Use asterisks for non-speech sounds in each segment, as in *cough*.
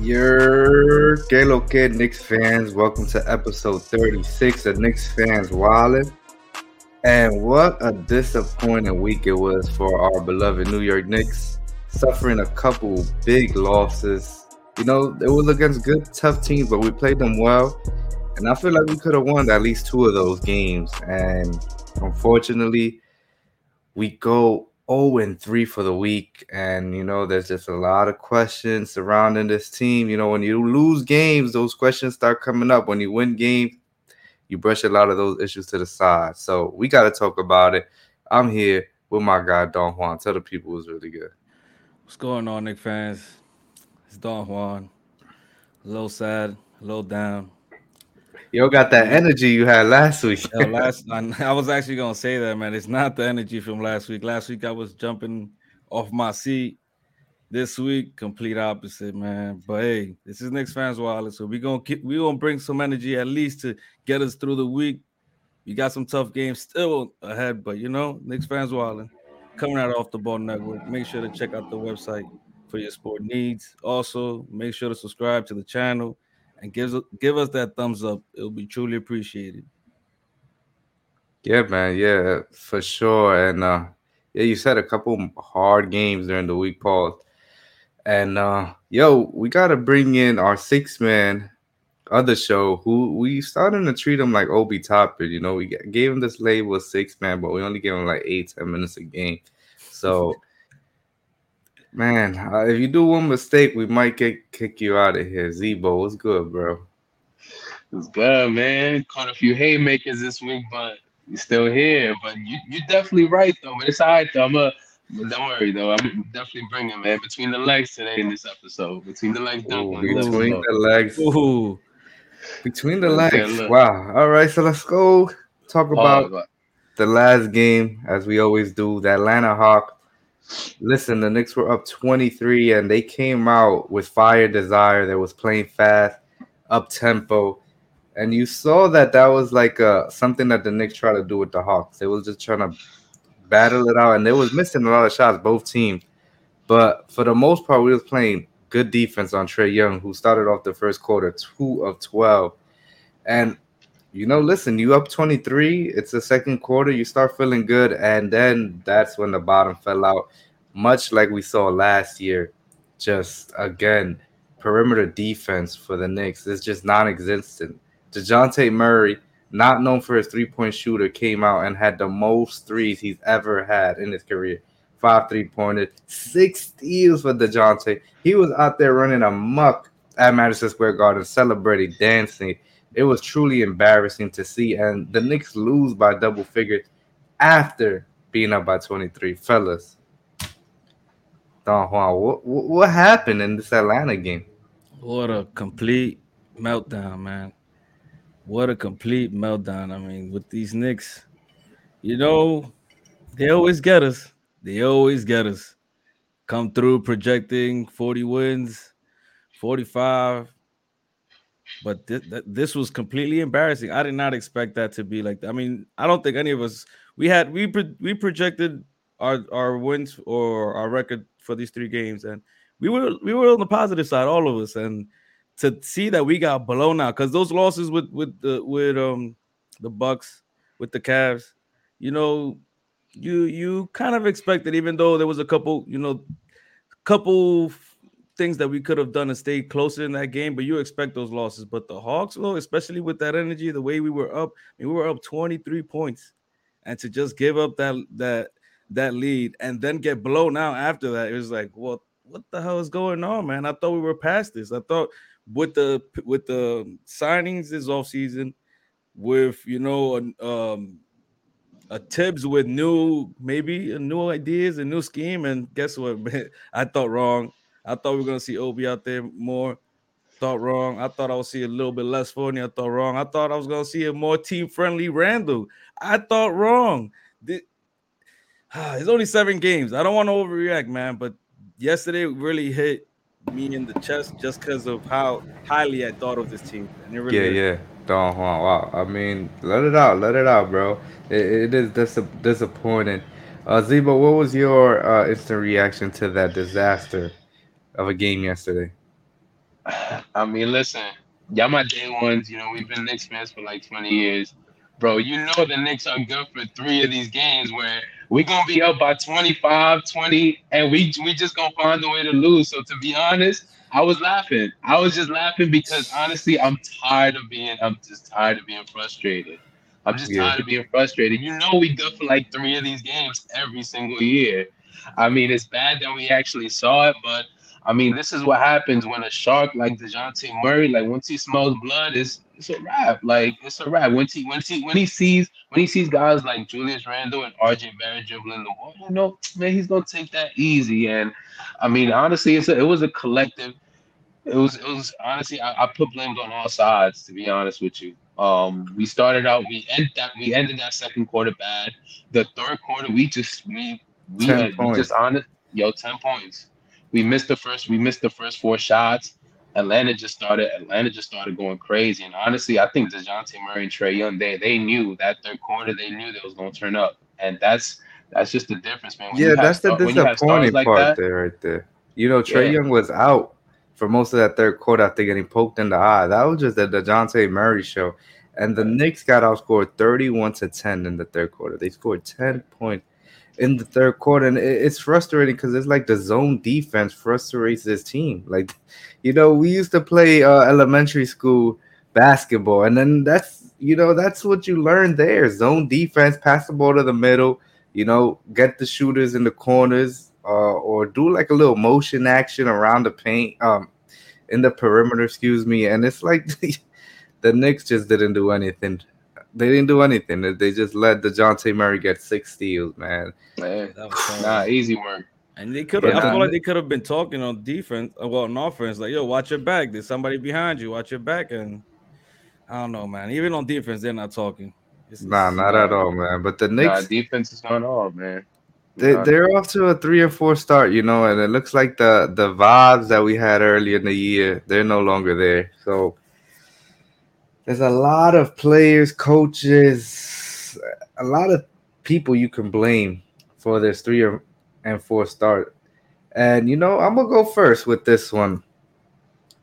Your Galo Kid Knicks fans, welcome to episode 36 of Knicks Fans Wallet. And what a disappointing week it was for our beloved New York Knicks, suffering a couple big losses. You know, it was against good, tough teams, but we played them well. And I feel like we could have won at least two of those games. And unfortunately, we go 0 and 3 for the week. And, you know, there's just a lot of questions surrounding this team. You know, when you lose games, those questions start coming up. When you win games, you brush a lot of those issues to the side. So we got to talk about it. I'm here with my guy, Don Juan. Tell the people who's really good. What's going on, Nick fans? It's Don Juan. A little sad, a little down. Yo, got that energy you had last week. Yo, last I, I was actually gonna say that, man. It's not the energy from last week. Last week I was jumping off my seat. This week, complete opposite, man. But hey, this is Knicks fans wallet, so we gonna keep we gonna bring some energy at least to get us through the week. We got some tough games still ahead, but you know, Knicks fans wallet coming out off the ball network. Make sure to check out the website for your sport needs. Also, make sure to subscribe to the channel and give give us that thumbs up. It'll be truly appreciated. Yeah, man. Yeah, for sure. And uh yeah, you said a couple hard games during the week, Paul. And uh yo, we gotta bring in our six man other show who we starting to treat him like Obi Toppin. You know, we gave him this label six man, but we only gave him like eight, ten minutes a game. So *laughs* Man, uh, if you do one mistake, we might get kick you out of here. Z-Bo, what's good, bro? It's good, man. Caught a few haymakers this week, but you're still here. But you, you're definitely right, though. But it's all right, though. I'm a, don't worry, though. I'm definitely bringing, man, between the legs today in this episode. Between the legs, Ooh, between the legs. Ooh. Between the legs. wow. All right, so let's go talk about oh, the last game, as we always do. The Atlanta Hawk Listen, the Knicks were up 23 and they came out with fire desire that was playing fast, up tempo. And you saw that that was like uh, something that the Knicks tried to do with the Hawks. They was just trying to battle it out and they was missing a lot of shots, both teams. But for the most part, we was playing good defense on Trae Young, who started off the first quarter two of 12. And you know, listen, you up 23, it's the second quarter, you start feeling good, and then that's when the bottom fell out, much like we saw last year. Just again, perimeter defense for the Knicks is just non-existent. Dejounte Murray, not known for his three-point shooter, came out and had the most threes he's ever had in his career. Five three-pointers, six steals for Dejounte. He was out there running amok at Madison Square Garden, celebrating, dancing it was truly embarrassing to see. And the Knicks lose by double figures after being up by 23. Fellas, Don Juan, what, what happened in this Atlanta game? What a complete meltdown, man. What a complete meltdown. I mean, with these Knicks, you know, they always get us. They always get us. Come through projecting 40 wins, 45, but th- th- this was completely embarrassing. I did not expect that to be like. That. I mean, I don't think any of us we had we pro- we projected our our wins or our record for these three games, and we were we were on the positive side, all of us, and to see that we got blown out because those losses with with the with um the Bucks with the Cavs, you know, you you kind of expected, even though there was a couple, you know, couple things that we could have done to stay closer in that game, but you expect those losses. But the Hawks, though, especially with that energy, the way we were up, I mean, we were up 23 points, and to just give up that that that lead and then get blown out after that, it was like, what what the hell is going on, man? I thought we were past this. I thought with the with the signings this off season, with you know, um, a Thibs with new maybe new ideas and new scheme, and guess what? *laughs* I thought wrong. I thought we were gonna see Obi out there more. Thought wrong. I thought I would see a little bit less Fournier. I thought wrong. I thought I was gonna see a more team-friendly Randle. I thought wrong. The, *sighs* it's only seven games. I don't want to overreact, man, but yesterday really hit me in the chest just because of how highly I thought of this team. Really yeah, hit. yeah. Don Juan. Wow. I mean, let it out. Let it out, bro. it, it is dis- disappointing. Uh, Zebo, what was your uh, instant reaction to that disaster of a game yesterday? *sighs* I mean, listen, y'all my day ones. You know, we've been Knicks fans for like 20 years. Bro, you know the Knicks are good for three of these games where we're gonna be up by 25, 20, and we we just gonna find a way to lose. So to be honest, I was laughing. I was just laughing because honestly, I'm tired of being I'm just tired of being frustrated. I'm just yeah. tired of being frustrated. You know we good for like three of these games every single year. I mean, it's bad that we actually saw it, but I mean, this is what happens when a shark like Dejounte Murray, like once he smells blood, it's it's a wrap. Like it's a wrap. Once he once he when he sees when he sees guys like Julius Randle and RJ Barrett dribbling the ball, you know, man, he's gonna take that easy. And I mean, honestly, it's a, it was a collective. It was it was honestly I, I put blame on all sides to be honest with you. Um, we started out we end that we ended that second quarter bad. The third quarter we just we we, had, we just honest yo ten points we missed the first we missed the first four shots. Atlanta just started Atlanta just started going crazy. And honestly, I think Dejounte Murray and Trae Young, they they knew that third quarter, they knew they was gonna turn up. And that's that's just the difference, man. When yeah, that's the disappointing like part that, there right there. You know, Trae yeah. Young was out for most of that third quarter after getting poked in the eye. That was just the Dejounte Murray show. And the Knicks got outscored 31 to 10 in the third quarter. They scored 10 points in the third quarter, and it's frustrating because it's like the zone defense frustrates this team. Like, *laughs* you know, we used to play uh, elementary school basketball, and then that's you know that's what you learn there: zone defense, pass the ball to the middle, you know, get the shooters in the corners, uh, or do like a little motion action around the paint, um, in the perimeter. Excuse me, and it's like. *laughs* the Knicks just didn't do anything they didn't do anything. They just let the Dejounte Murray get six steals, man. man *sighs* nah, easy work. And they could have. Yeah. I feel like they could have been talking on defense, uh, well, on offense, like, "Yo, watch your back. There's somebody behind you. Watch your back." And I don't know, man. Even on defense, they're not talking. It's, nah, not at all, man. But the Knicks nah, defense is not all, man. They, they're off to a three or four start, you know, and it looks like the the vibes that we had early in the year they're no longer there. So there's a lot of players, coaches, a lot of people you can blame for this three and four start. And you know, I'm gonna go first with this one.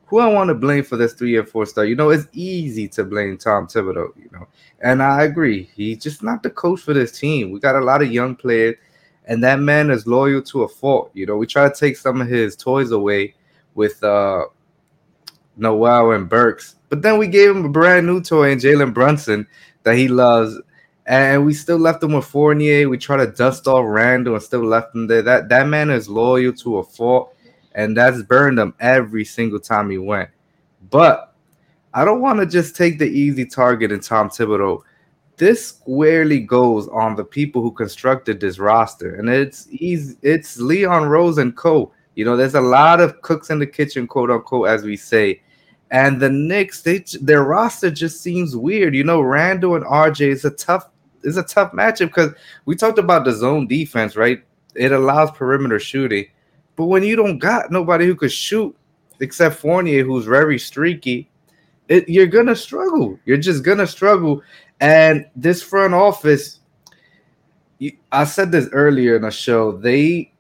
Who I want to blame for this three and four start? You know, it's easy to blame Tom Thibodeau. You know, and I agree, he's just not the coach for this team. We got a lot of young players, and that man is loyal to a fault. You know, we try to take some of his toys away with uh Noel and Burks. But then we gave him a brand new toy in Jalen Brunson that he loves. And we still left him with Fournier. We try to dust off Randle and still left him there. That that man is loyal to a fault, and that's burned him every single time he went. But I don't want to just take the easy target in Tom Thibodeau. This squarely goes on the people who constructed this roster, and it's easy. It's Leon Rose and Co. You know, there's a lot of cooks in the kitchen, quote unquote, as we say. And the Knicks, they their roster just seems weird. You know, Randle and RJ is a tough is a tough matchup because we talked about the zone defense, right? It allows perimeter shooting, but when you don't got nobody who could shoot except Fournier, who's very streaky, it, you're gonna struggle. You're just gonna struggle. And this front office, I said this earlier in a show. They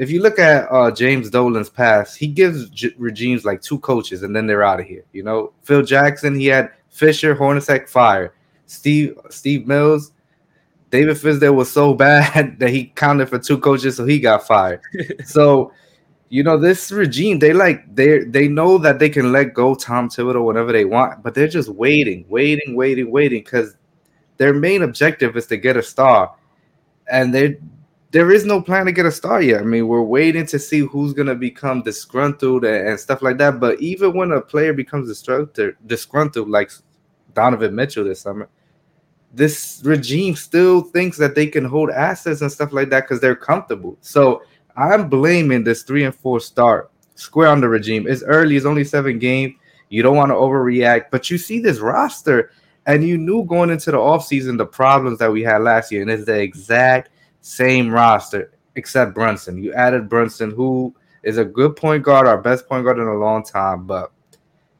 if you look at uh, James Dolan's past, he gives J- regimes like two coaches and then they're out of here. You know, Phil Jackson, he had Fisher, Hornacek, fire. Steve Steve Mills, David Fizdale was so *laughs* bad that he counted for two coaches, so he got fired. *laughs* so, you know, this regime, they like they they know that they can let go Tom Thibodeau whenever they want, but they're just waiting, waiting, waiting, waiting because their main objective is to get a star, and they're there is no plan to get a star yet. I mean, we're waiting to see who's gonna become disgruntled and, and stuff like that. But even when a player becomes disgruntled, disgruntled like Donovan Mitchell this summer, this regime still thinks that they can hold assets and stuff like that because they're comfortable. So I'm blaming this three and four start square on the regime. It's early, it's only seven games. You don't want to overreact, but you see this roster, and you knew going into the offseason the problems that we had last year, and it's the exact same roster except Brunson. You added Brunson, who is a good point guard, our best point guard in a long time, but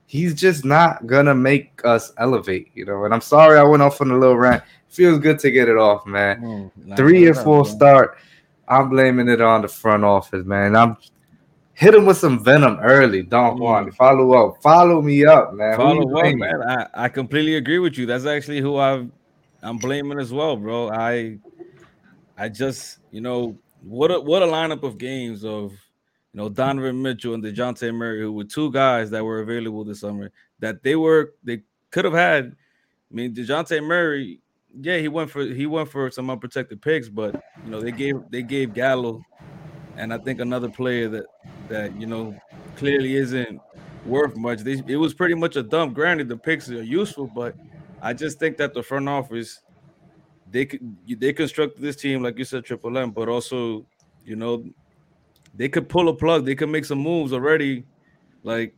he's just not gonna make us elevate, you know. And I'm sorry I went off on a little rant. Feels good to get it off, man. Mm, Three or four start. I'm blaming it on the front office, man. I'm hit him with some venom early. Don mm. Juan, follow up, follow me up, man. Follow up, man. I, I completely agree with you. That's actually who i I'm blaming as well, bro. I I just you know what a what a lineup of games of you know Donovan Mitchell and Dejounte Murray, who were two guys that were available this summer that they were they could have had. I mean, Dejounte Murray, yeah, he went for he went for some unprotected picks, but you know they gave they gave Gallo, and I think another player that that you know clearly isn't worth much. They, it was pretty much a dump. Granted, the picks are useful, but I just think that the front office they could they constructed this team like you said, Triple M, but also you know they could pull a plug. They could make some moves already, like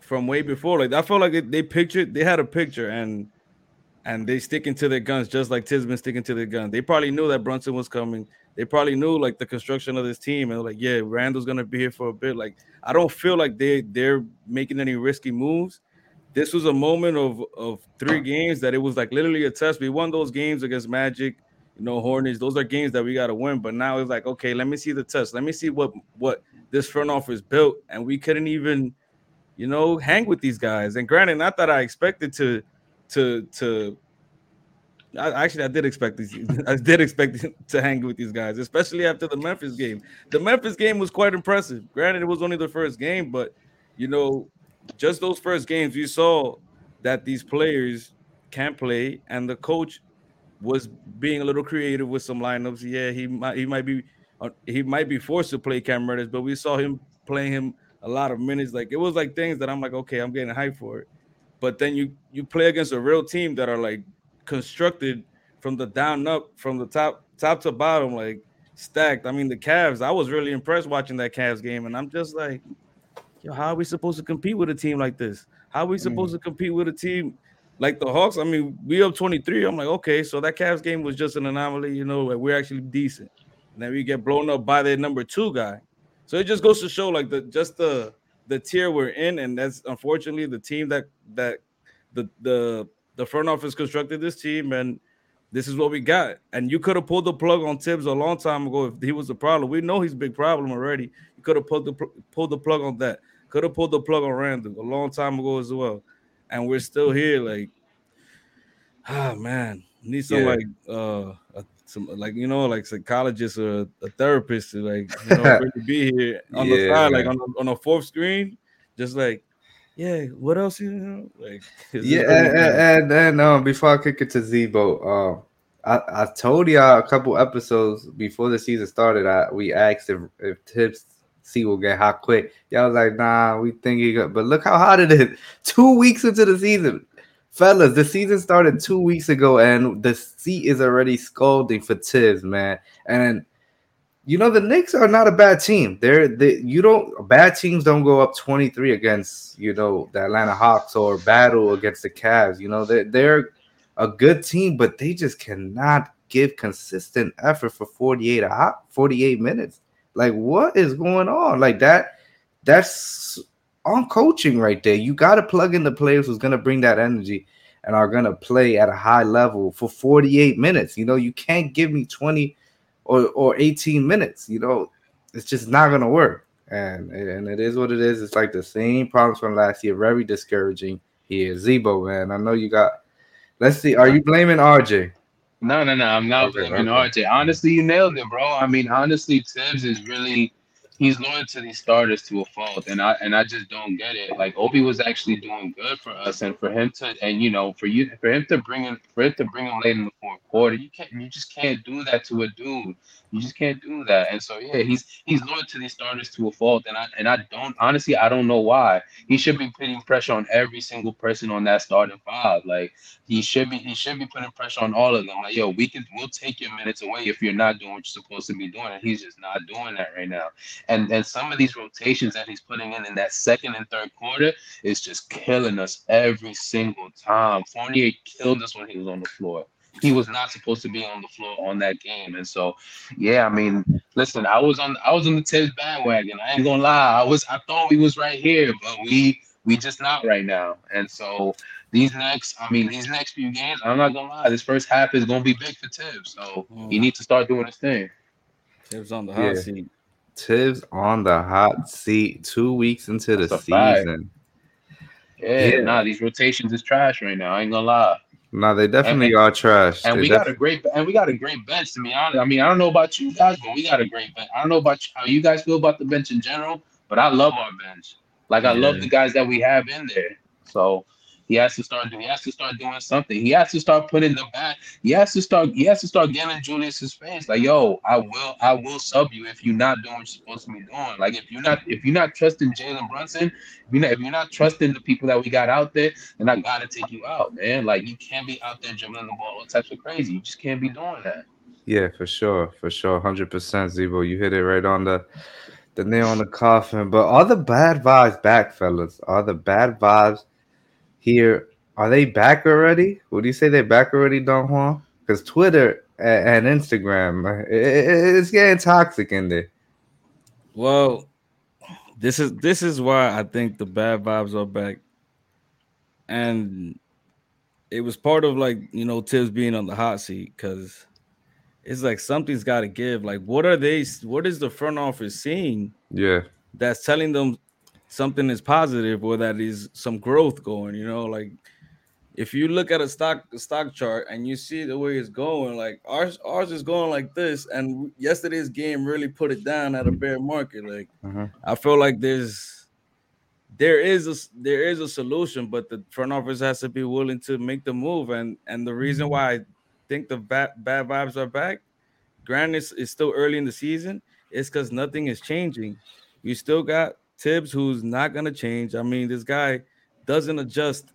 from way before. Like I felt like they pictured they had a picture and and they sticking to their guns just like been sticking to their gun. They probably knew that Brunson was coming. They probably knew like the construction of this team and like yeah, Randle's gonna be here for a bit. Like I don't feel like they they're making any risky moves. This was a moment of of three games that it was like literally a test. We won those games against Magic, you know, Hornets. Those are games that we got to win. But now it's like okay, let me see the test. Let me see what what this front office built, and we couldn't even you know, hang with these guys. And granted, not that I expected to to to I, actually I did expect these *laughs* I did expect *laughs* to hang with these guys, especially after the Memphis game. The Memphis game was quite impressive. Granted, it was only the first game, but you know, just those first games, you saw that these players can play, and the coach was being a little creative with some lineups. Yeah, he might he might be uh, he might be forced to play Cam Reddish, but we saw him playing him a lot of minutes. Like it was like things that I'm like, okay, I'm getting hyped for it. But then you you play against a real team that are like constructed from the down up, from the top top to bottom, like stacked. I mean, the Cavs. I was really impressed watching that Cavs game, and I'm just like, yo, how are we supposed to compete with a team like this? How are we supposed mm. to compete with a team like the Hawks? I mean, we up 23. I'm like, okay, so that Cavs game was just an anomaly, you know, like we're actually decent. And then we get blown up by their number two guy. So it just goes to show like the just the the tier we're in, and that's unfortunately the team that that the the the front office constructed this team, and this is what we got. And you could have pulled the plug on Thibs a long time ago if he was the problem. We know he's a big problem already. You could have pulled the pulled the plug on that. Could have pulled the plug on Randle a long time ago as well. And we're still here, like, ah man, need some yeah. like uh a some like you know like psychologist or a therapist to like you know *laughs* really be here on yeah, the side like on a, on a fourth screen just like yeah what else you know like *laughs* yeah and, and, and um before i kick it to Z-Bo um I, I told y'all a couple episodes before the season started I, we asked if, if Thibs C will get hot quick y'all like nah we think he but look how hot it is *laughs* two weeks into the season fellas, the season started two weeks ago, and the seat is already scalding for Thibs, man. And you know the Knicks are not a bad team. They're they you don't bad teams don't go up 23 against you know the Atlanta Hawks or battle against the Cavs. You know they're they're a good team, but they just cannot give consistent effort for 48 a 48 minutes. Like what is going on? Like that that's on coaching right there. You got to plug in the players who's going to bring that energy and are going to play at a high level for 48 minutes. You know, you can't give me 20 or, or 18 minutes. You know, it's just not going to work. And, and it is what it is. It's like the same problems from last year. Very discouraging here. Z-Bo, man. I know you got. Let's see. Are you blaming RJ? No, no, no. I'm not okay, blaming okay. RJ. Honestly, you nailed it, bro. I mean, honestly, Thibs is really he's loyal to these starters to a fault, and I and I just don't get it. Like Obi was actually doing good for us, and for him to and you know for you for him to bring him for him to bring him late in the fourth quarter, you can't you just can't do that to a dude. You mm-hmm. just can't do that. And so yeah, he's he's loyal to these starters to a fault, and I and I don't honestly I don't know why. He should be putting pressure on every single person on that starting five. Like he should be he should be putting pressure on all of them. Like yo, we can we'll take your minutes away if you're not doing what you're supposed to be doing, and he's just not doing that right now. And and some of these rotations that he's putting in in that second and third quarter is just killing us every single time. Fournier killed us when he was on the floor he was not supposed to be on the floor on that game. And so, yeah, I mean, listen, I was on I was on the Thibs bandwagon. I ain't gonna lie. I was I thought we was right here, but we we just not right now. And so these next, I mean, these next few games, I'm not gonna lie, this first half is gonna be big for Thibs. So mm. he needs to start doing his thing. Thibs on the hot yeah. seat. Thibs on the hot seat two weeks into That's the season. Yeah, yeah, nah, these rotations is trash right now. I ain't gonna lie. No, they definitely and, are trash. And they we got a great and we got a great bench. To be honest, I mean, I don't know about you guys, but we got a great bench. I don't know about how you guys feel about the bench in general, but I love our bench. Like I yeah. love the guys that we have in there. So he has to start. He has to start doing something. He has to start putting the back. He has to start. He has to start getting Julius's face. Like, yo, I will. I will sub you if you're not doing what you're supposed to be doing. Like, if you're not. If you're not trusting Jalen Brunson, if you're not. If you're not trusting the people that we got out there, then I gotta take you out, man. Like, you can't be out there dribbling the ball all types of crazy. You just can't be doing that. Yeah, for sure, for sure, hundred percent, Z-Bo. You hit it right on the the nail on the coffin. But all the bad vibes back, fellas. All the bad vibes here. Are they back already? Would you say they're back already, Don Juan? Because Twitter and Instagram, uh, it's getting toxic in there. Well, this is this is why I think the bad vibes are back, and it was part of like you know Thibs being on the hot seat because it's like something's got to give. Like, what are they? What is the front office seeing? Yeah, that's telling them something is positive or that is some growth going. You know, like if you look at a stock a stock chart and you see the way it's going, like ours ours is going like this, and yesterday's game really put it down at a bear market. Like uh-huh. I feel like there's there is a there is a solution, but the front office has to be willing to make the move. And and the reason why I think the bad bad vibes are back, granted it's, it's still early in the season, is because nothing is changing. You still got Thibs, who's not gonna change. I mean, this guy doesn't adjust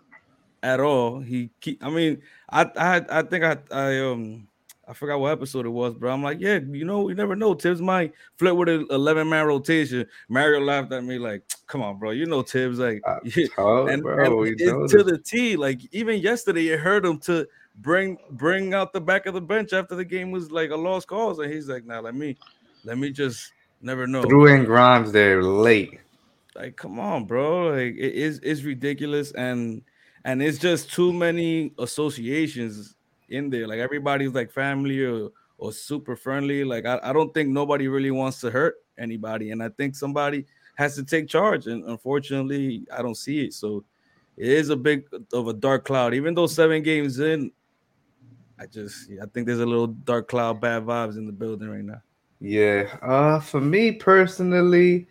at all. He keep, I mean, I I I think I I um I forgot what episode it was, but I'm like, yeah, you know, you never know. Thibs might flip with an 11 man rotation. Mario laughed at me like, come on, bro. You know Thibs like, *laughs* told, and, bro, and to the T. Like even yesterday, it hurt him to bring bring out the back of the bench after the game was like a lost cause, and he's like, nah, let me let me just never know. Threw in Grimes there late. Like, come on, bro. Like it is it's ridiculous and and it's just too many associations in there. Like everybody's like family or or super friendly. Like I, I don't think nobody really wants to hurt anybody. And I think somebody has to take charge. And unfortunately, I don't see it. So it is a big of a dark cloud. Even though seven games in, I just I think there's a little dark cloud, bad vibes in the building right now. Yeah. Uh for me personally,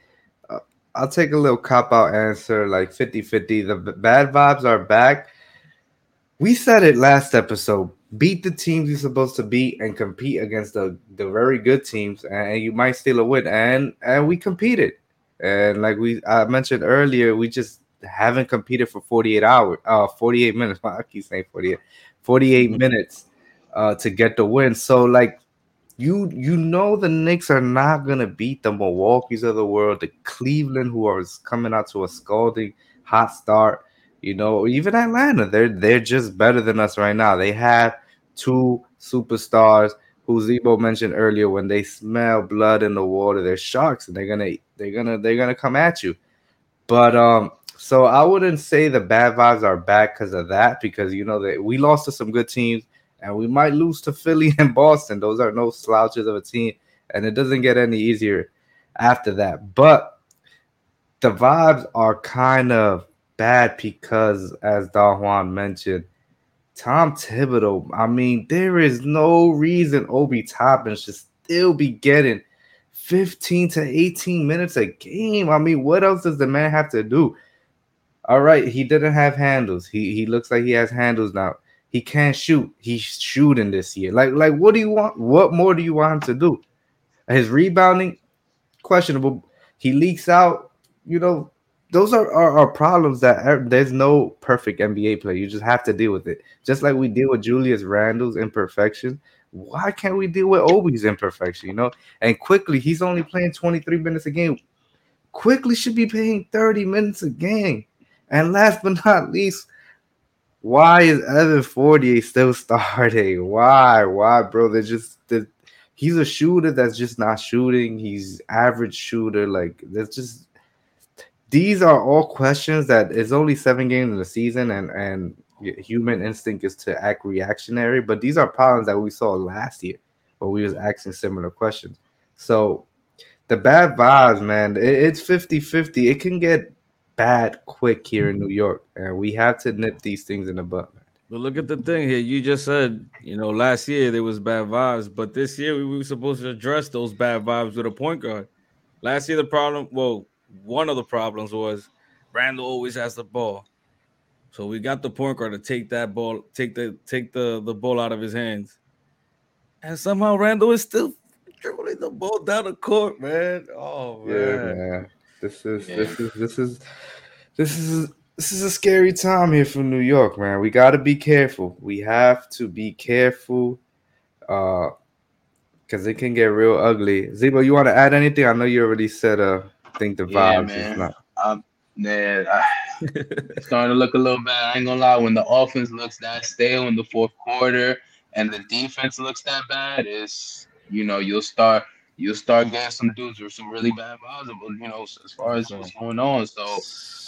I'll take a little cop out answer, like 50 50. The bad vibes are back. We said it last episode. Beat the teams you're supposed to beat and compete against the, the very good teams, and you might steal a win. And and we competed. And like we I mentioned earlier, we just haven't competed for 48 hours, uh 48 minutes. *laughs* I keep saying 48, 48 mm-hmm. minutes uh to get the win. So like you you know the Knicks are not gonna beat the Milwaukee's of the world, the Cleveland who are coming out to a scalding hot start. You know, even Atlanta, they're they're just better than us right now. They have two superstars who Z-Bo mentioned earlier. When they smell blood in the water, they're sharks, and they're gonna they're gonna they're gonna come at you. But um, so I wouldn't say the bad vibes are back because of that, because you know that we lost to some good teams and we might lose to Philly *laughs* and Boston. Those are no slouches of a team, and it doesn't get any easier after that. But the vibes are kind of bad because, as Don Juan mentioned, Tom Thibodeau. I mean, there is no reason Obi Toppin should still be getting 15 to 18 minutes a game. I mean, what else does the man have to do? All right, he didn't have handles. He he looks like he has handles now. He can't shoot. He's shooting this year. Like, like, what do you want? What more do you want him to do? His rebounding, questionable. He leaks out. You know, those are, are, are problems that are, there's no perfect NBA player. You just have to deal with it. Just like we deal with Julius Randle's imperfection. Why can't we deal with Obi's imperfection? You know, and quickly he's only playing 23 minutes a game. Quickly should be playing 30 minutes a game. And last but not least, why is Evan Fournier still *laughs* starting? Why? Why, bro? They're just they're, he's a shooter that's just not shooting. He's average shooter. Like there's just these are all questions that it's only seven games in the season, and and human instinct is to act reactionary. But these are problems that we saw last year, where we was asking similar questions. So the bad vibes, man. It, it's 50-50. It can get bad quick here in mm-hmm. New York, and we have to nip these things in the butt. But look at the thing here. You just said, you know, last year there was bad vibes, but this year we were supposed to address those bad vibes with a point guard. Last year the problem, well, one of the problems was Randle always has the ball. So we got the point guard to take that ball, take the take the, the ball out of his hands. And somehow Randle is still dribbling the ball down the court, man. Oh man. Yeah, man. This is yeah. this is this is this is this is a scary time here for New York, man. We got to be careful. We have to be careful, uh, because it can get real ugly. Z-Bo, you want to add anything? I know you already said. Uh, think the vibes yeah, man. is not. Um, man, I, it's starting to look a little bad. I ain't gonna lie. When the offense looks that stale in the fourth quarter and the defense looks that bad, is you know you'll start you'll start getting some dudes with some really bad vibes, you know, as far as what's going on. So,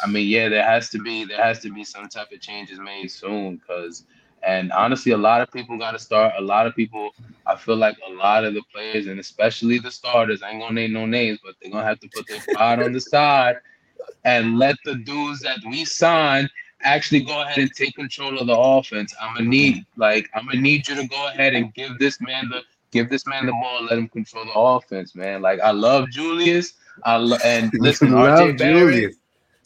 I mean, yeah, there has to be there has to be some type of changes made soon, because and honestly, a lot of people got to start. A lot of people, I feel like a lot of the players, and especially the starters, I ain't gonna name no names, but they're gonna have to put their *laughs* pride on the side and let the dudes that we signed actually go ahead and take control of the offense. I'm gonna need like I'm gonna need you to go ahead and give this man the give this man the ball, and let him control the offense, man. Like I love Julius. I lo- and *laughs* listen, RJ Barrett.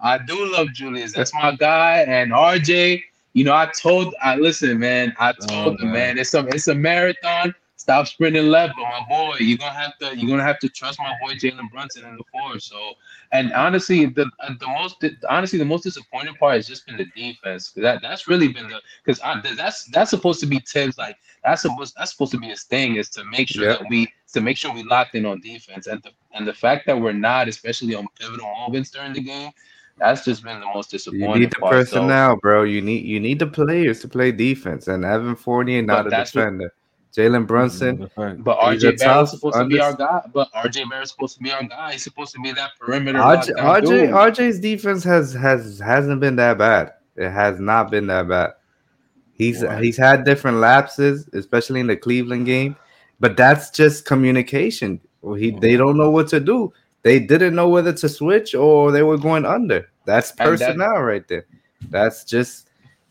I do love Julius. That's my guy. And RJ, you know, I told I listen, man. I told oh, him, man. man, it's a it's a marathon. Stop sprinting left, but my boy, you're gonna have to you're gonna have to trust my boy Jalen Brunson in the four. So, and honestly, the uh, the most honestly the most disappointing part has just been the defense. That that's really been the because that's that's supposed to be Thibs like that's supposed that's supposed to be his thing is to make sure yep. that we to make sure we locked in on defense and the and the fact that we're not, especially on pivotal moments during the game, that's just been the most disappointing. You need the part, personnel, so. bro. You need you need the players to play defense, and Evan Fournier not but a defender. What, Jalen Brunson. Mm-hmm. But RJ Barrett's supposed under- to be our guy. But RJ Barrett's supposed to be our guy. He's supposed to be that perimeter. RJ, RJ RJ's defense has has hasn't been that bad. It has not been that bad. He's right. he's had different lapses, especially in the Cleveland game, but that's just communication. He mm-hmm. they don't know what to do. They didn't know whether to switch or they were going under. That's personnel right there. That's just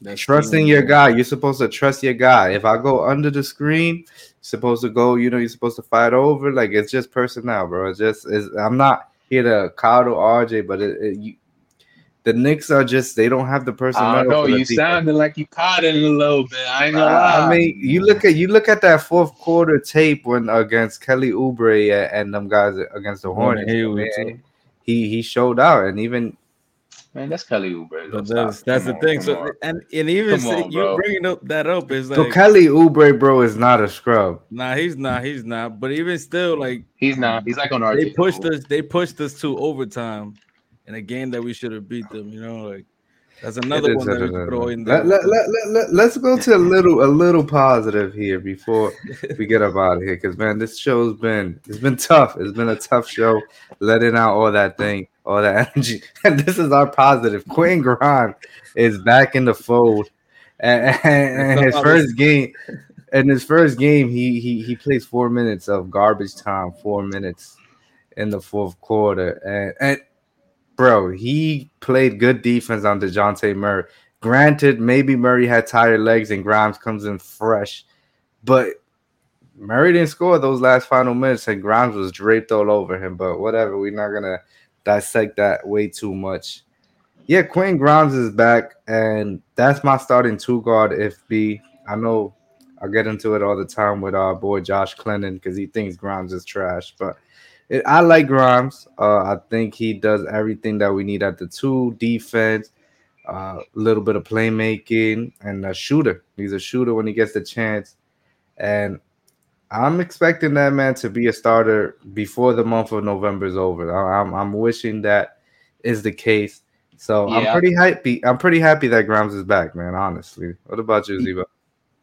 that's Trusting your guy. You're supposed to trust your guy. If I go under the screen, supposed to go, you know, you're supposed to fight over. Like it's just personnel, bro. It's just it's, I'm not here to coddle RJ, but it, it, you, the Knicks are just they don't have the personnel. I know you sounded like you it a little bit. I know. Uh, I mean, you look at you look at that fourth quarter tape when against Kelly Oubre and them guys against the Hornets. Man, he he showed out, and even Man, that's Kelly Oubre. But that's that's the on, thing. So on. and and even on, you bringing up that up is like so Kelly Oubre, bro, is not a scrub. Nah, he's not. He's not. But even still, like he's not. He's like on our. They pushed us. They pushed us to overtime in a game that we should have beat them. You know, like that's another one that we throw in there. Let, let, let, let, let's go to a little a little positive here before we get up out of here. Cause man, this show's been it's been tough. It's been a tough show, letting out all that thing all that *laughs* energy. And this is our positive. Quentin Grimes is back in the fold. And, and, *laughs* and his first game, in his first game, he he he plays four minutes of garbage time, four minutes in the fourth quarter. And and bro, he played good defense on Dejounte Murray. Granted, maybe Murray had tired legs and Grimes comes in fresh, but Murray didn't score those last final minutes and Grimes was draped all over him. But whatever, we're not gonna dissect that way too much. Yeah, Quinn Grimes is back, and that's my starting two guard. If B, I know I get into it all the time with our boy Josh Clinton because he thinks Grimes is trash, but it, I like Grimes. Uh, I think he does everything that we need at the two defense, a uh, little bit of playmaking, and a shooter. He's a shooter when he gets the chance, and I'm expecting that man to be a starter before the month of November is over. I'm I'm wishing that is the case. So yeah. I'm pretty happy. I'm pretty happy that Grimes is back, man. Honestly, what about you, Ziba?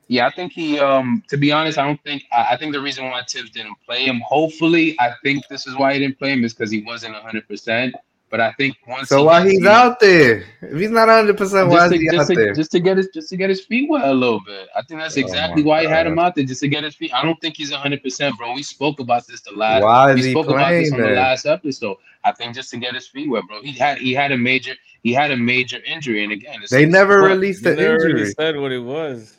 Yeah, I think he. Um, to be honest, I don't think. I, I think the reason why Thibs didn't play him, hopefully, I think this is why he didn't play him is because he wasn't 100. percent But I think once so he why he's out there? If he's not 100, percent why is he just out to, there? Just to get his just to get his feet wet a little bit. I think that's exactly oh why he had him out there, just to get his feet. I don't think he's 100, percent bro. We spoke about this the last. Why is we spoke he about this on the last episode. I think just to get his feet wet, bro. He had he had a major he had a major injury, and again, they never released the injury. Really said what it was.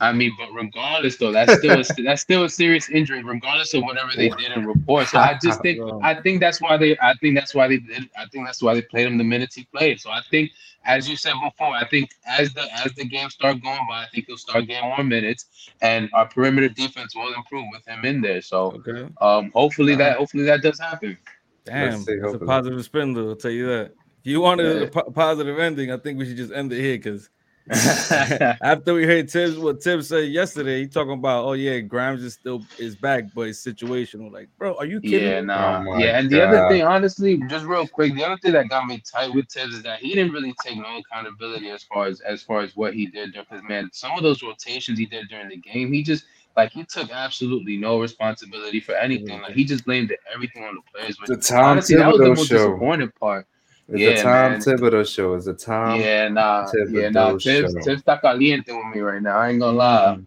I mean, but regardless, though, that's still a, *laughs* that's still a serious injury, regardless of whatever they did in report. So I just think *laughs* I think that's why they I think that's why they did I think that's why they played him the minutes he played. So I think, as you said before, I think as the as the game start going by, I think he'll start getting more minutes, and our perimeter defense will improve with him in there. So okay. um, hopefully that hopefully that does happen. Damn, it's a positive spin though. I'll tell you that. If you wanted yeah. a po- positive ending, I think we should just end it here because *laughs* After we heard Thibs, what Thibs said yesterday, he talking about, oh yeah, Grimes is still is back, but it's situational. Like, bro, are you kidding? Yeah, nah. Oh yeah, and the other thing, honestly, just real quick, the other thing that got me tight with Thibs is that he didn't really take no accountability as far as as far as what he did. Because man, some of those rotations he did during the game, he just like he took absolutely no responsibility for anything. Like he just blamed everything on the players. Which, the Tom honestly, that was the most show. disappointing part. It's yeah, a Tom man. Thibodeau show. It's a Tom. Yeah, nah. Thibodeau yeah, nah. Thibs, Thibs está caliente with me right now. I ain't gonna lie. Mm.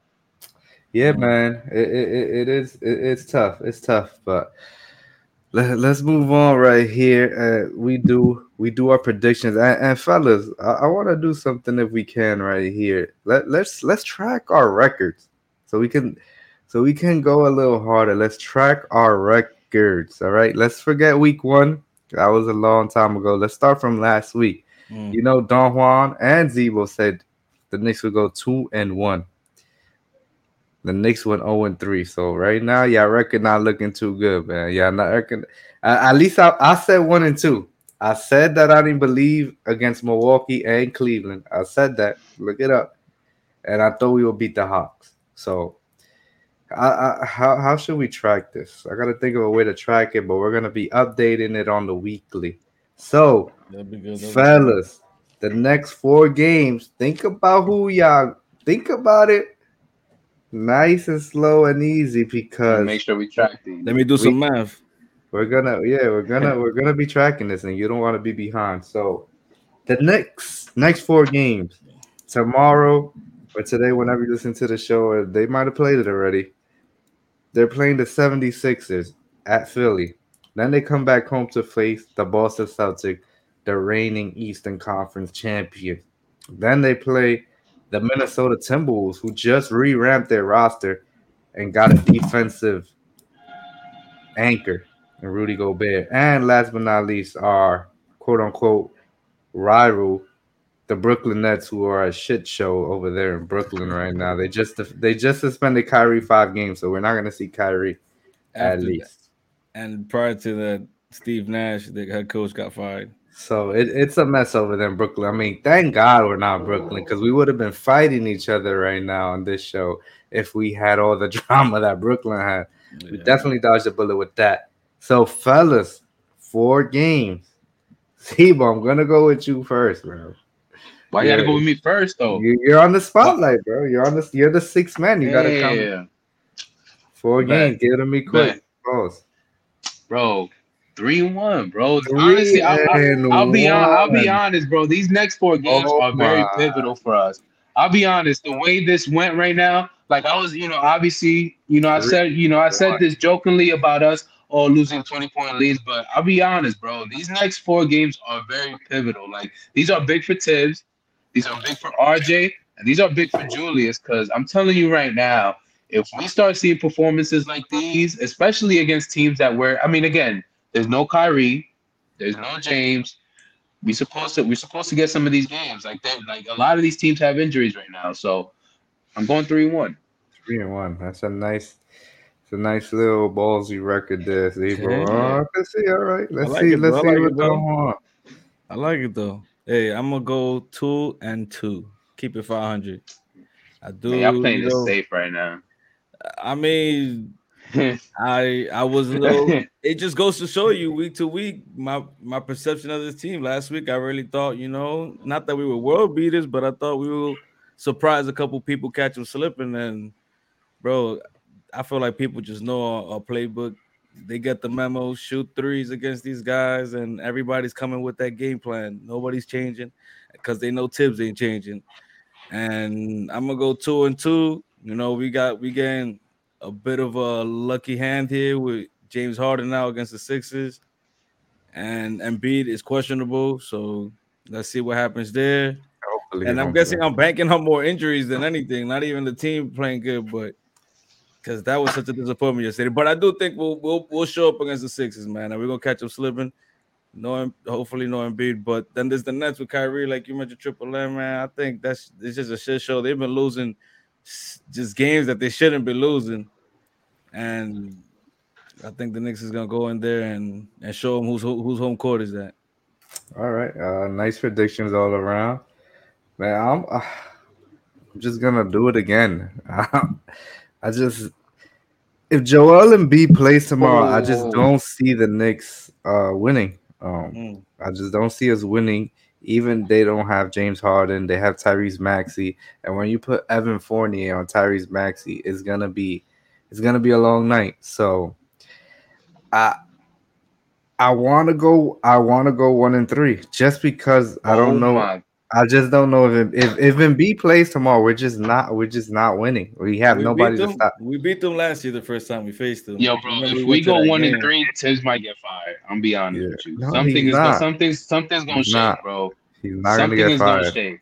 Yeah, man. It, it, it is. It, it's tough. It's tough, but let, let's move on right here. Uh, we do we do our predictions, and, and fellas, I, I want to do something if we can right here. Let let's let's track our records so we can so we can go a little harder. Let's track our records. All right. Let's forget week one that was a long time ago. Let's start from last week. Mm. You know, Don Juan and Z-Bo said the Knicks would go two and one. The Knicks went 0 and 3. So right now, y'all reckon not looking too good, man. Y'all not reckon. Uh, at least I, I said one and two. I said that I didn't believe against Milwaukee and Cleveland. I said that. Look it up. And I thought we would beat the Hawks. So I, I, how how should we track this? I gotta think of a way to track it, but we're gonna be updating it on the weekly. So, fellas, the next four games, think about who y'all think about it nice and slow and easy because make sure we track these. Let me do some we, math. We're gonna yeah, we're gonna *laughs* we're gonna be tracking this, and you don't want to be behind. So, the next next four games tomorrow or today, whenever you listen to the show, they might have played it already. They're playing the 76ers at Philly. Then they come back home to face the Boston Celtics, the reigning Eastern Conference champion. Then they play the Minnesota Timberwolves, who just re-ramped their roster and got a defensive anchor in Rudy Gobert. And last but not least, our quote unquote rival the Brooklyn Nets, who are a shit show over there in Brooklyn right now. They just they just suspended Kyrie five games, so we're not gonna see Kyrie After at least. That. And prior to that, Steve Nash, the head coach, got fired. So it, it's a mess over there in Brooklyn. I mean, thank God we're not Brooklyn because we would have been fighting each other right now on this show if we had all the *laughs* drama that Brooklyn had. Yeah. We definitely dodged a bullet with that. So, fellas, four games. Sebo, I'm gonna go with you first, bro. Why yeah. you gotta go with me first though? You, are on the spotlight, bro. You're on the you're the sixth man. You yeah. gotta come. Four games. Give to me quick. Pause. Bro, three one, bro. Three Honestly, I'll, I'll, I'll be on, I'll be honest, bro. These next four games oh are very my. pivotal for us. I'll be honest. The way this went right now, like I was, you know, obviously, you know, I said, you know, I said this jokingly about us all losing 20 point leads, but I'll be honest, bro. These next four games are very pivotal. Like these are big for Thibs. These are big for RJ, and these are big for Julius. Because I'm telling you right now, if we start seeing performances like these, especially against teams that were, I mean, again, there's no Kyrie, there's no James. We supposed to we're supposed to get some of these games. Like they like a lot of these teams have injuries right now. So I'm going three and one. Three and one. That's a nice it's a nice little ballsy record there, Steve. Yeah. Oh, let's see. All right. Let's like see. It, let's see like what's going on. I like it though. Hey, I'm gonna go two and two. Keep it 500. I do. Hey, I'm playing this safe right now. I mean, *laughs* I I was a little. *laughs* it just goes to show you week to week my my perception of this team. Last week, I really thought, you know, not that we were world beaters, but I thought we will surprise a couple people, catch them slipping. And bro, I feel like people just know our, our playbook they get the memo, shoot threes against these guys, and everybody's coming with that game plan. Nobody's changing because they know Thibs ain't changing. And I'm gonna go two and two. You know, we got we getting a bit of a lucky hand here with James Harden now against the Sixers, and Embiid is questionable. So let's see what happens there. Hopefully, and I'm guessing I'm banking on more injuries than anything. Not even the team playing good, but because that was such a disappointment yesterday. But I do think we'll we'll, we'll show up against the Sixers, man, and we're gonna catch them slipping. No, hopefully no Embiid, but then there's the Nets with Kyrie, like you mentioned, Triple M, man. I think that's it's just a shit show. They've been losing just games that they shouldn't be losing, and I think the Knicks is gonna go in there and and show them whose whose home court is that. All right, uh, nice predictions all around, man. I'm uh, I'm just gonna do it again. *laughs* I just if Joel Embiid plays tomorrow, oh. I just oh. don't see the Knicks uh, winning. Um, mm. I just don't see us winning. Even they don't have James Harden, they have Tyrese Maxey, and when you put Evan Fournier on Tyrese Maxey, it's gonna be it's gonna be a long night. So, I I want to go. I want to go one and three, just because I don't oh know. My I just don't know if if if Embiid plays tomorrow, we're just not we're just not winning. We have we nobody to stop. We beat them last year the first time we faced them. Yo, bro, if we, we go one game. and three, Thibs might get fired. I'm be honest yeah. with you. No, Something is gonna, something's something's gonna he's shake, not. bro. He's not Something gonna get fired. Gonna shake.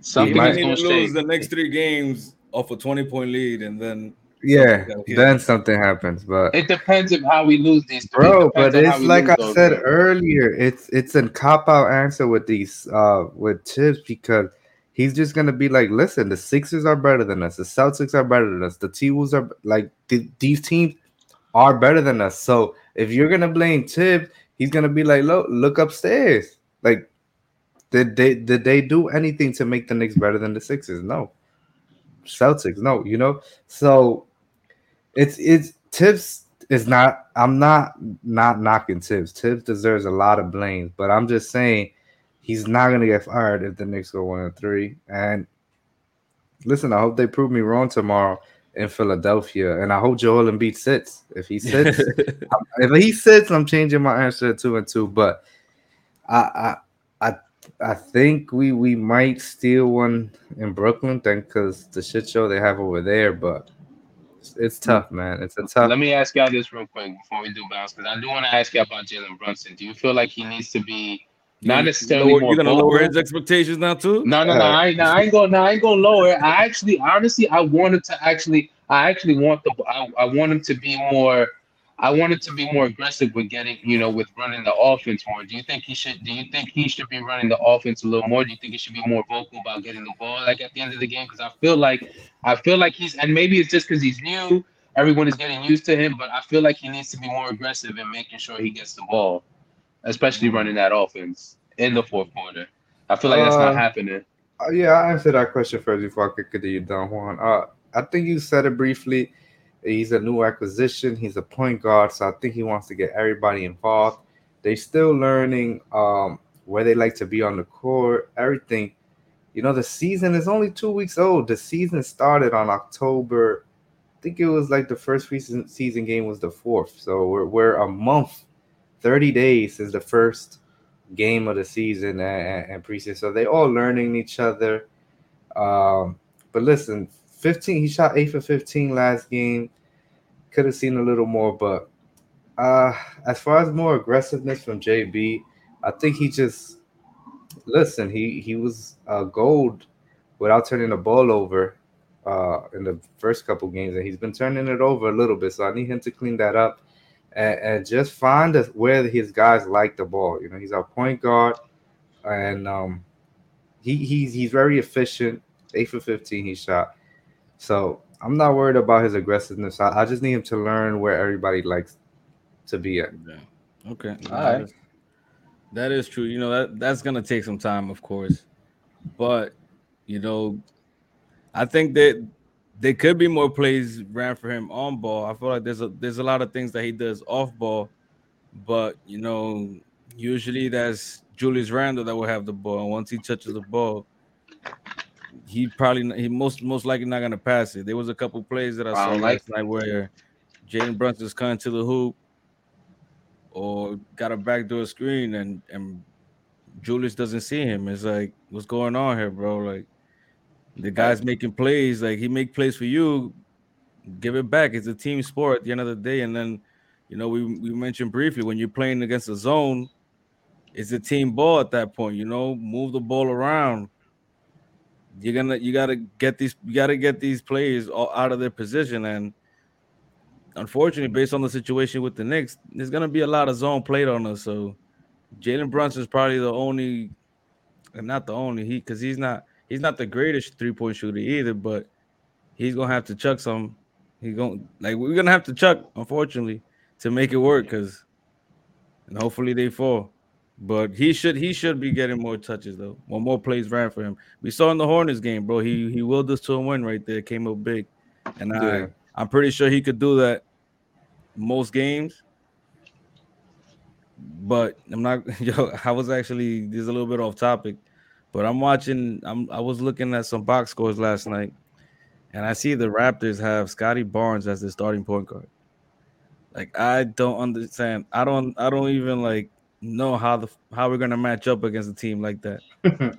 Something is gonna lose the next three games off a 20 point lead, and then yeah, then something happens. But it depends on how we lose these, bro. But it's like I said games. earlier, it's it's a cop out answer with these uh with Thibs because he's just gonna be like, listen, the Sixers are better than us, the Celtics are better than us, the T Wolves are like th- these teams are better than us. So if you're gonna blame Thibs, he's gonna be like, look, look upstairs. Like, did they did they do anything to make the Knicks better than the Sixers? No. Celtics. No, you know. So it's it's Thibs is not. I'm not not knocking Thibs. Thibs deserves a lot of blame, but I'm just saying he's not gonna get fired if the Knicks go one and three. And listen, I hope they prove me wrong tomorrow in Philadelphia, and I hope Joel Embiid sits. If he sits, *laughs* if he sits, I'm changing my answer to two and two. But I, I, I I think we we might steal one in Brooklyn, then because the shit show they have over there. But it's, it's tough, man. It's a tough. Let me ask y'all this real quick before we do bounce, because I do want to ask you about Jalen Brunson. Do you feel like he needs to be not necessarily lower, You're gonna lower his expectations now too? No, no, no. Uh, I, no, I ain't going. No, I ain't going lower. I actually, honestly, I wanted to actually. I actually want the. I, I want him to be more I wanted to be more aggressive with getting, you know, with running the offense more. Do you think he should? Do you think he should be running the offense a little more? Do you think he should be more vocal about getting the ball, like at the end of the game? Because I feel like, I feel like he's, and maybe it's just because he's new. Everyone is getting used to him, but I feel like he needs to be more aggressive in making sure he gets the ball, especially running that offense in the fourth quarter. I feel like that's not uh, happening. Uh, yeah, I answered that question first before I could continue Don Juan. Uh, I think you said it briefly He's a new acquisition. He's a point guard, so I think he wants to get everybody involved. They're still learning um, where they like to be on the court, everything. You know, the season is only two weeks old. The season started on October. I think it was like the first season season game was the fourth. So we're, we're a month, 30 days is the first game of the season and, and preseason. So they all learning each other. Um, but listen, 15, he shot 8 for 15 last game. Could have seen a little more, but uh as far as more aggressiveness from JB, I think he just listen, he he was uh gold without turning the ball over uh in the first couple games, and he's been turning it over a little bit. So I need him to clean that up and, and just find where his guys like the ball. You know, he's our point guard, and um he he's he's very efficient. Eight for 15 he shot. So I'm not worried about his aggressiveness. I, I just need him to learn where everybody likes to be at. Yeah. Okay. All right. Is, that is true. You know that that's gonna take some time, of course, but you know, I think that there could be more plays ran for him on ball. I feel like there's a there's a lot of things that he does off ball, but you know, usually that's Julius Randle that will have the ball. And once he touches the ball, he probably he most most likely not gonna pass it. There was a couple plays that I, I saw like last night where Jalen Brunson's cutting to the hoop or got a backdoor screen and and Julius doesn't see him. It's like, what's going on here, bro? Like the guy's making plays, like he make plays for you, give it back. It's a team sport at the end of the day. And then, you know, we, we mentioned briefly when you're playing against a zone, it's a team ball at that point, you know, move the ball around. You're gonna you gotta get these you gotta get these players all out of their position. And unfortunately, based on the situation with the Knicks, there's gonna be a lot of zone played on us. So Jalen Brunson is probably the only, and not the only he because he's not he's not the greatest three point shooter either, but he's gonna have to chuck some. He's gonna like we're gonna have to chuck, unfortunately, to make it work because, and hopefully they fall. But he should he should be getting more touches though. One more plays ran for him. We saw in the Hornets game, bro. He he willed us to a win right there. Came up big, and yeah. I I'm pretty sure he could do that most games. But I'm not. *laughs* Yo, I was actually this is a little bit off topic, but I'm watching. I'm I was looking at some box scores last night, and I see the Raptors have Scottie Barnes as the starting point guard. Like I don't understand. I don't. I don't even like know how the how we're gonna match up against a team like that. *laughs*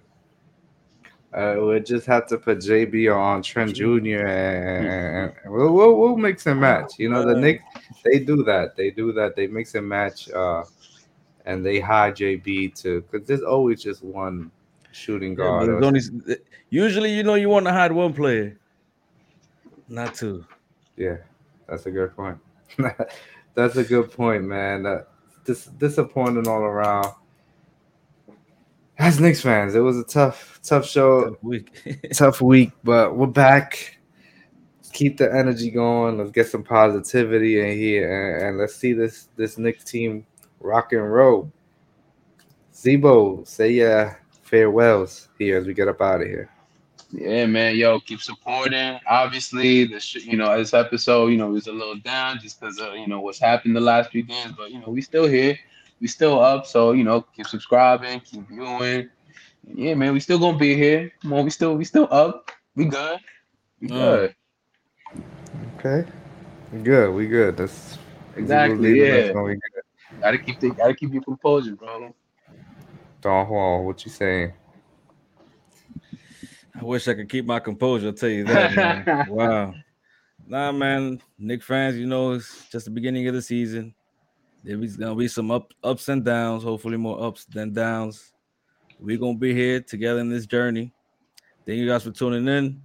Uh, we'll just have to put JB on Trent Jr. and, we'll, we'll, we'll mix and match. You know, the Knicks they do that. They do that. They mix and match, uh, and they hide JB too because there's always just one shooting guard. Yeah, only, usually, you know, you want to hide one player, not two. Yeah, that's a good point. *laughs* that's a good point, man. That dis- disappointing all around. As Knicks fans, it was a tough, tough show, tough week, *laughs* tough week. But we're back. keep the energy going. Let's get some positivity in here, and, and let's see this this Knicks team rock and roll. Z-Bo, say yeah farewells here as we get up out of here. Yeah, man. Yo, keep supporting. Obviously, the sh- you know this episode, you know, was a little down just because of you know what's happened the last few games, but you know we still here, we still up. So you know, keep subscribing, keep viewing. Yeah, man, we still gonna be here. Come on, we still we still up. We good. We good. Okay, we good. We good. That's exactly yeah. Gotta keep the, gotta keep your composure, bro. Don Juan, what you saying? I wish I could keep my composure. I'll tell you that. *laughs* Wow. Nah, man. Knick fans, you know, it's just the beginning of the season. There's gonna be some up, ups and downs. Hopefully, more ups than downs. We're gonna be here together in this journey. Thank you guys for tuning in.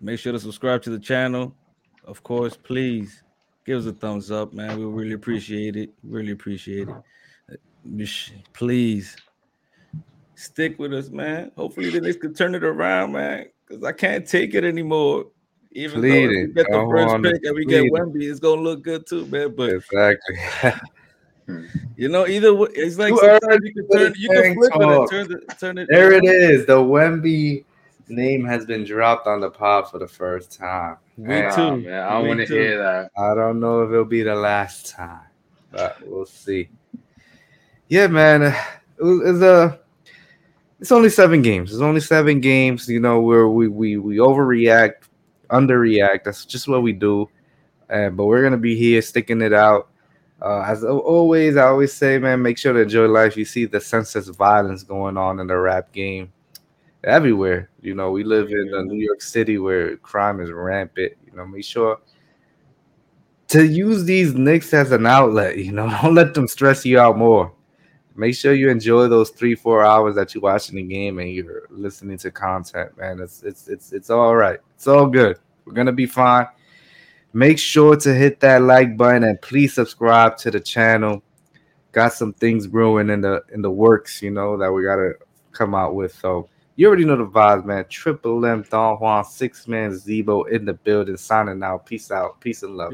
Make sure to subscribe to the channel. Of course, please give us a thumbs up, man. We really appreciate it. Really appreciate it. Please stick with us, man. Hopefully the Knicks can turn it around, man. Because I can't take it anymore. Even Plead though we get the first pick and we get Wemby, it's gonna look good too, man. But exactly. *laughs* you know, either way, it's like you, you can turn, you can flip talk. it and turn, the, turn it. There it is. The Wemby name has been dropped on the pod for the first time. Me man, too, man. I want to hear that. I don't know if it'll be the last time, but we'll see. Yeah, man. It was a it's only seven games. It's only seven games. You know, where we we we overreact, underreact. That's just what we do. But we're gonna be here sticking it out. Uh, as always, I always say, man, make sure to enjoy life. You see the senseless violence going on in the rap game everywhere. You know, we live in uh, New York City where crime is rampant. You know, make sure to use these Knicks as an outlet. You know, *laughs* don't let them stress you out more make sure you enjoy those three four hours that you're watching the game and you're listening to content man. It's it's it's it's all right. It's all good. We're gonna be fine. Make sure to hit that like button and please subscribe to the channel. Got some things brewing in the in the works you know that we gotta come out with. So you already know the vibes man. Triple m don juan six man Z-Bo in the building signing out. Peace out. Peace and love